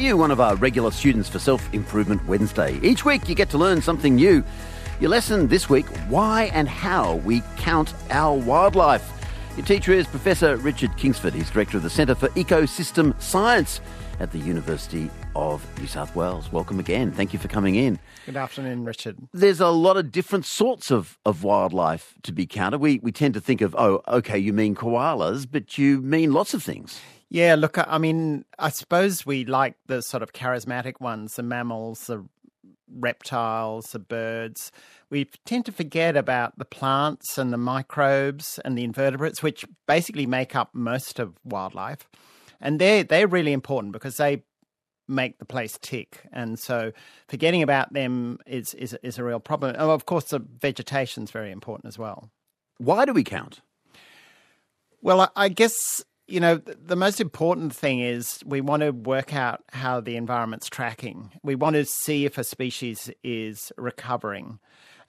you one of our regular students for Self Improvement Wednesday? Each week you get to learn something new. Your lesson this week why and how we count our wildlife. Your teacher is Professor Richard Kingsford. He's Director of the Centre for Ecosystem Science at the University of New South Wales. Welcome again. Thank you for coming in. Good afternoon, Richard. There's a lot of different sorts of, of wildlife to be counted. We, we tend to think of, oh, okay, you mean koalas, but you mean lots of things. Yeah, look, I mean, I suppose we like the sort of charismatic ones, the mammals, the reptiles, the birds. We tend to forget about the plants and the microbes and the invertebrates, which basically make up most of wildlife. And they're, they're really important because they make the place tick. And so forgetting about them is, is, is a real problem. Oh, of course, the vegetation is very important as well. Why do we count? Well, I guess you know, the most important thing is we want to work out how the environment's tracking. We want to see if a species is recovering.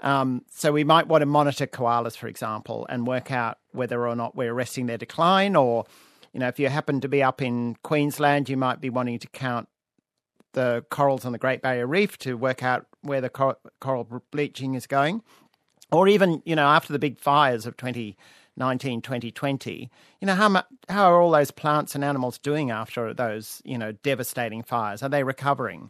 Um, so we might want to monitor koalas, for example, and work out whether or not we're arresting their decline. Or, you know, if you happen to be up in Queensland, you might be wanting to count the corals on the Great Barrier Reef to work out where the cor- coral bleaching is going. Or even, you know, after the big fires of 20- 19, 2020, you know, how, how are all those plants and animals doing after those, you know, devastating fires? Are they recovering?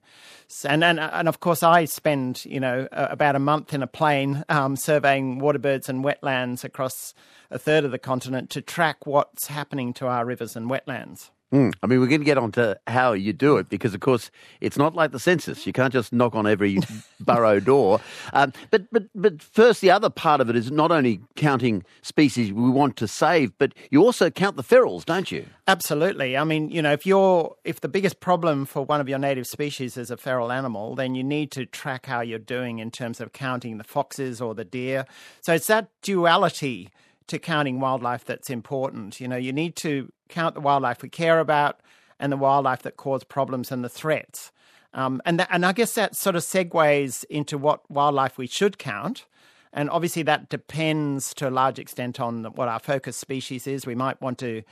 And, and, and of course, I spend, you know, about a month in a plane um, surveying waterbirds and wetlands across a third of the continent to track what's happening to our rivers and wetlands. Mm. I mean, we're going to get on to how you do it because, of course, it's not like the census. You can't just knock on every burrow door. Um, but, but, but first, the other part of it is not only counting species we want to save, but you also count the ferals, don't you? Absolutely. I mean, you know, if you're if the biggest problem for one of your native species is a feral animal, then you need to track how you're doing in terms of counting the foxes or the deer. So it's that duality to counting wildlife that's important. You know, you need to count the wildlife we care about and the wildlife that cause problems and the threats. Um, and that, and I guess that sort of segues into what wildlife we should count. And obviously, that depends to a large extent on what our focus species is. We might want to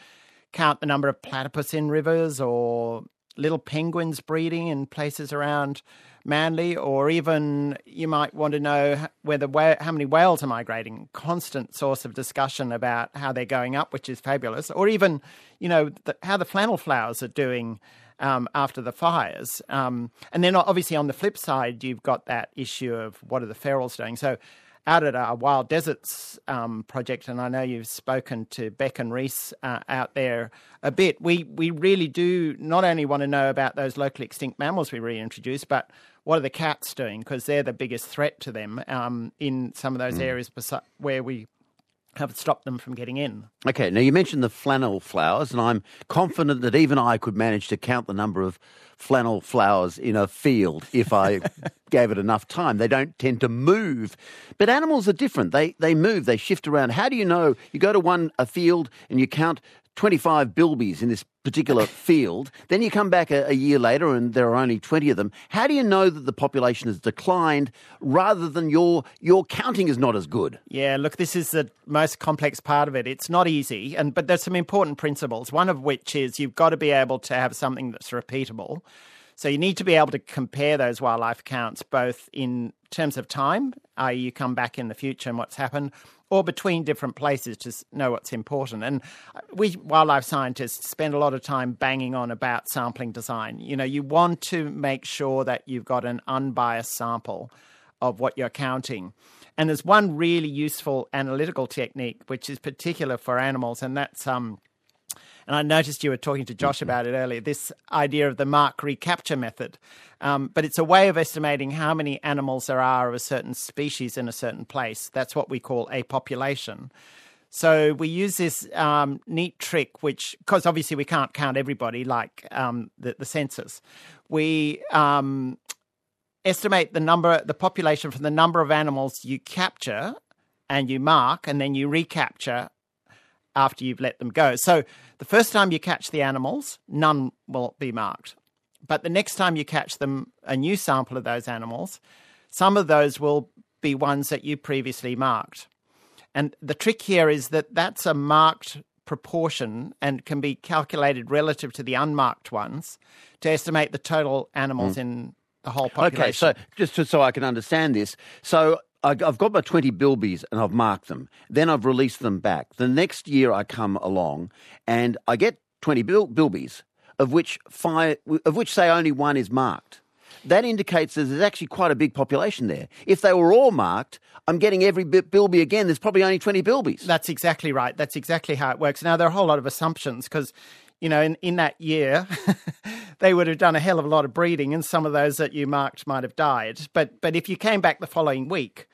count the number of platypus in rivers or little penguins breeding in places around Manly, or even you might want to know whether how many whales are migrating. Constant source of discussion about how they're going up, which is fabulous. Or even, you know, the, how the flannel flowers are doing um, after the fires. Um, and then obviously on the flip side, you've got that issue of what are the ferals doing. So out at our Wild Deserts um, project, and I know you've spoken to Beck and Reece uh, out there a bit. We we really do not only want to know about those locally extinct mammals we reintroduced, but what are the cats doing? Because they're the biggest threat to them um, in some of those mm. areas where we have stopped them from getting in. Okay, now you mentioned the flannel flowers, and I'm confident that even I could manage to count the number of flannel flowers in a field if I gave it enough time. They don't tend to move. But animals are different. They they move, they shift around. How do you know you go to one a field and you count 25 bilbies in this particular field. Then you come back a, a, year later and there are only 20 of them. How do you know that the population has declined rather than your, your counting is not as good? Yeah, look, this is the most complex part of it. It's not easy, and but there's some important principles, one of which is you've got to be able to have something that's repeatable. So you need to be able to compare those wildlife counts both in terms of time, i.e., you come back in the future and what's happened, or between different places to know what's important. And we wildlife scientists spend a lot of time banging on about sampling design. You know, you want to make sure that you've got an unbiased sample of what you're counting. And there's one really useful analytical technique which is particular for animals, and that's um, and I noticed you were talking to Josh about it earlier. This idea of the mark recapture method, um, but it's a way of estimating how many animals there are of a certain species in a certain place. That's what we call a population. So we use this um, neat trick, which, because obviously we can't count everybody like um, the, the, census, we um, estimate the number, the population from the number of animals you capture and you mark, and then you recapture after you've let them go. So the first time you catch the animals, none will be marked. But the next time you catch them, a new sample of those animals, some of those will be ones that you previously marked. And the trick here is that that's a marked proportion and can be calculated relative to the unmarked ones to estimate the total animals mm. in the whole population. Okay, so just to, so I can understand this, so I've got my 20 bilbies and I've marked them. Then I've released them back. The next year I come along and I get 20 bil- bilbies, of which five, of which say only one is marked. That indicates that there's actually quite a big population there. If they were all marked, I'm getting every bilby again. There's probably only 20 bilbies. That's exactly right. That's exactly how it works. Now, there are a whole lot of assumptions because you know, in, in that year, they would have done a hell of a lot of breeding, and some of those that you marked might have died. But but if you came back the following week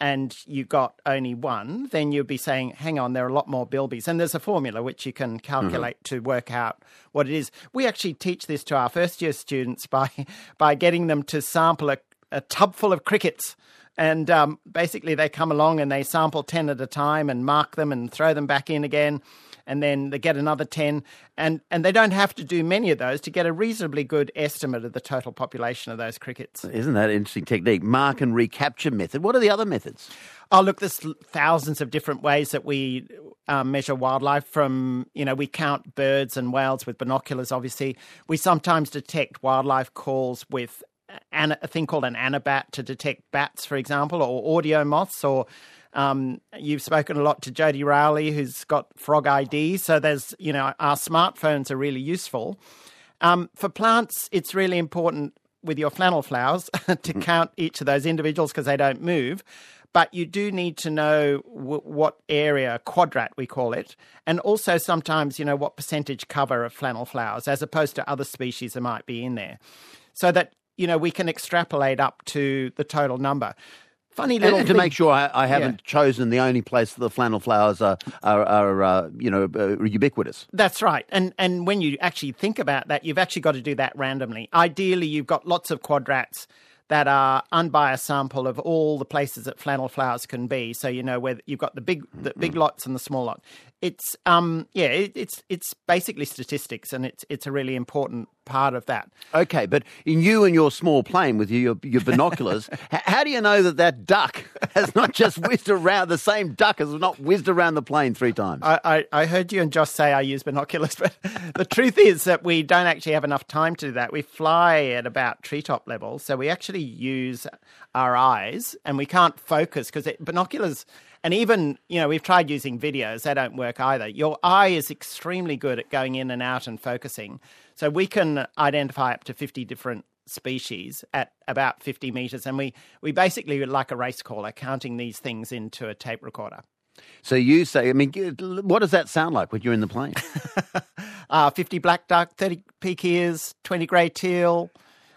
and you got only one, then you'd be saying, hang on, there are a lot more bilbies. And there's a formula which you can calculate mm-hmm. to work out what it is. We actually teach this to our first year students by by getting them to sample a, a tub full of crickets. And um, basically, they come along and they sample 10 at a time and mark them and throw them back in again and then they get another 10 and and they don't have to do many of those to get a reasonably good estimate of the total population of those crickets isn't that an interesting technique mark and recapture method what are the other methods Oh, look, there's thousands of different ways that we um, measure wildlife. From, you know, we count birds and whales with binoculars, obviously. We sometimes detect wildlife calls with an, a thing called an anabat to detect bats, for example, or AudioMoths, or um, you've spoken a lot to Jodi Rowley, who's got Frog ID. So there's, you know, our smartphones are really useful. Um, for plants, it's really important with your flannel flowers to mm. count each of those individuals because they don't move. But you do need to know w- what area, quadrat we call it, and also sometimes, you know, what percentage cover of flannel flowers as opposed to other species that might be in there. So that, you know, we can extrapolate up to the total number funny little and, to make sure I, I haven't yeah. chosen the only place that the flannel flowers are are, are uh, you know uh, ubiquitous. That's right, and and when you actually think about that, you've actually got to do that randomly. Ideally, you've got lots of quadrats that are unbiased sample of all the places that flannel flowers can be. So you know where you've got the big the big lots and the small lot. It's um yeah, it, it's it's basically statistics, and it's it's a really important part of that. Okay, but in you and your small plane with your your binoculars, how do you know that that duck has not just whizzed around the same duck has not whizzed around the plane three times? I, I, I heard you and Josh say I use binoculars, but the truth is that we don't actually have enough time to do that. We fly at about treetop level, so we actually use our eyes, and we can't focus because binoculars and even, you know, we've tried using videos, they don't work either. Your eye is extremely good at going in and out and focusing. So we can identify up to 50 different species at about 50 meters. And we, we basically, like a race caller, counting these things into a tape recorder. So you say, I mean, what does that sound like when you're in the plane? uh, 50 black duck, 30 pink-ears, 20 grey teal,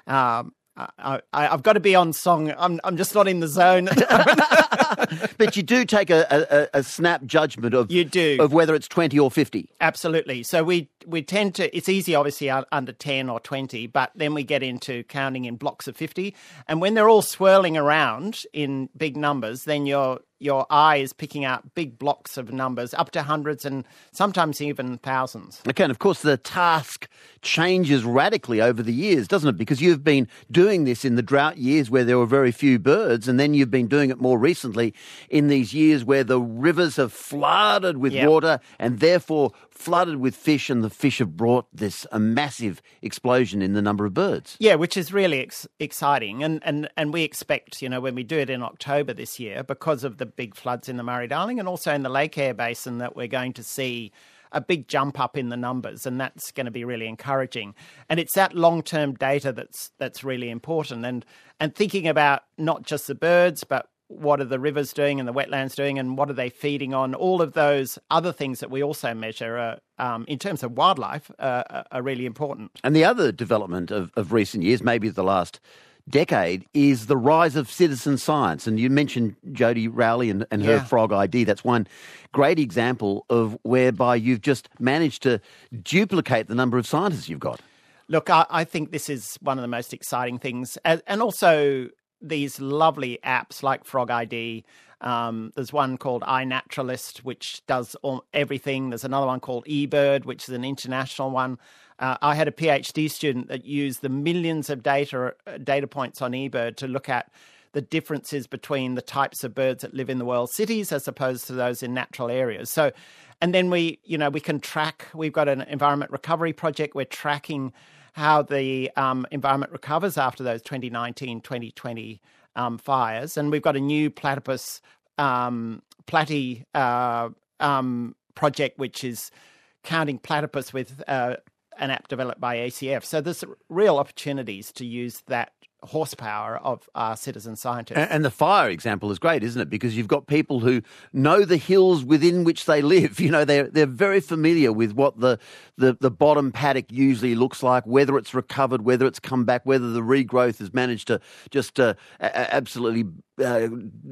um, I, have got to be on song. I'm, I'm just not in the zone. but you do take a, a, a, snap judgment of you do of whether it's twenty or fifty. Absolutely. So we we tend to. It's easy, obviously, under ten or twenty, but then we get into counting in blocks of fifty, and when they're all swirling around in big numbers, then you're your eye is picking out big blocks of numbers, up to hundreds and sometimes even thousands. Okay, and of course, the task changes radically over the years, doesn't it? Because you've been doing this in the drought years where there were very few birds, and then you've been doing it more recently in these years where the rivers have flooded with yep. water and therefore flooded with fish, and the fish have brought this a massive explosion in the number of birds. Yeah, which is really ex- exciting, and and and we expect, you know, when we do it in October this year, because of the big floods in the Murray Darling and also in the Lake Eyre Basin, that we're going to see a big jump up in the numbers, and that's going to be really encouraging. And it's that long term data that's that's really important, and and thinking about not just the birds, but what are the rivers doing and the wetlands doing and what are they feeding on? All of those other things that we also measure uh, um, in terms of wildlife uh, are really important. And the other development of, of recent years maybe the last decade is the rise of citizen science. And you mentioned jodi rowley and, and her yeah. frog id that's one great example of whereby you've just managed to duplicate the number of scientists you've got. Look, I, I, think this is one of the most exciting things, and also these lovely apps like Frog ID. Um, there's one called iNaturalist, which does all, everything. There's another one called eBird, which is an international one. Uh, I had a PhD student that used the millions of data uh, data points on eBird to look at the differences between the types of birds that live in the world cities as opposed to those in natural areas. So, and then we, you know, we can track. We've got an environment recovery project. We're tracking how the um, environment recovers after those 2019, 2020 um, fires, and we've got a new platypus um, platy uh, um, project, which is counting platypus with uh, an app developed by ACF. So there's real opportunities to use that horsepower of our citizen scientists. And, and, the fire example is great, isn't it? Because you've got people who know the hills within which they live. You know, they're they're very familiar with what the the, the bottom paddock usually looks like, whether it's recovered, whether it's come back, whether the regrowth has managed to just uh, absolutely uh,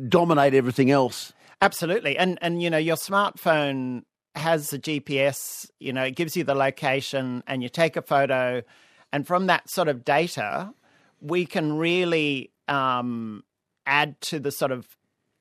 dominate everything else. Absolutely, and and you know your smartphone has a GPS. You know, it gives you the location, and you take a photo, and from that sort of data we can really um, add to the sort of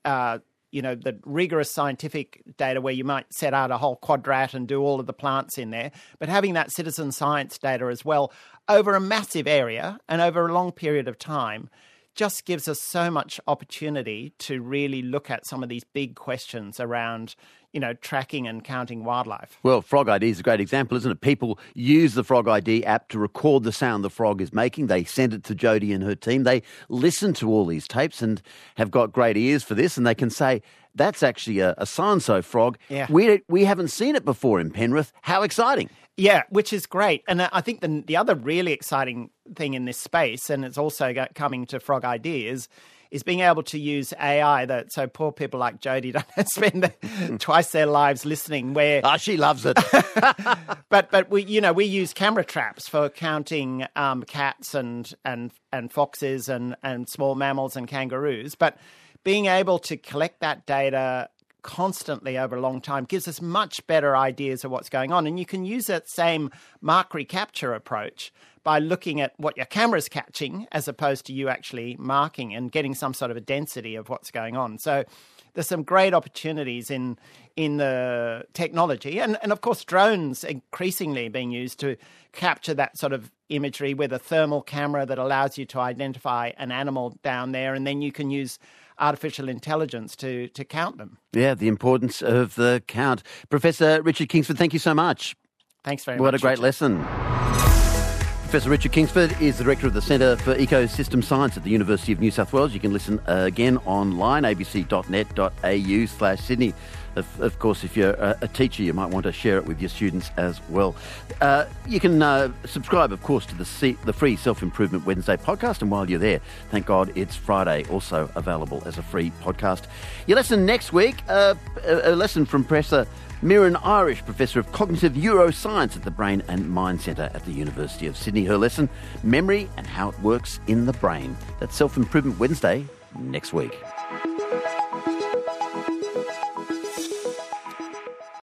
uh, you know the rigorous scientific data where you might set out a whole quadrat and do all of the plants in there. But having that citizen science data as well over a massive area and over a long period of time just gives us so much opportunity to really look at some of these big questions around you know, tracking and counting wildlife. Well, Frog ID is a great example, isn't it? People use the Frog ID app to record the sound the frog is making. They send it to Jodi and her team. They listen to all these tapes and have got great ears for this, and they can say, that's actually a, a so-and-so frog. Yeah. We, we haven't seen it before in Penrith. How exciting. Yeah, which is great. And I think the, the other really exciting thing in this space, and it's also coming to Frog ID, is being able to use AI that so poor people like Jodi don't spend the, twice their lives listening. Where ah, oh, she loves it. but but we you know we use camera traps for counting um, cats and and and foxes and and small mammals and kangaroos, but being able to collect that data constantly over a long time gives us much better ideas of what's going on. And you can use that same mark recapture approach by looking at what your camera's catching as opposed to you actually marking and getting some sort of a density of what's going on. So there's some great opportunities in in the technology and, and of course drones increasingly being used to capture that sort of imagery with a thermal camera that allows you to identify an animal down there and then you can use artificial intelligence to to count them. Yeah, the importance of the count. Professor Richard Kingsford, thank you so much. Thanks very what much. What a great Richard. lesson. Professor Richard Kingsford is the Director of the Centre for Ecosystem Science at the University of New South Wales. You can listen again online, abc.net.au slash Sydney. Of, of, course, if you're a, a, teacher, you might want to share it with your students as well. Uh, you can uh, subscribe, of course, to the, C- the free Self Improvement Wednesday podcast. And while you're there, thank God it's Friday, also available as a free podcast. Your lesson next week, uh, a, lesson from Professor Muireann Irish, Professor of Cognitive Neuroscience at the Brain and Mind Centre at the University of Sydney. Her lesson, Memory and How It Works in the Brain. That's Self Improvement Wednesday next week.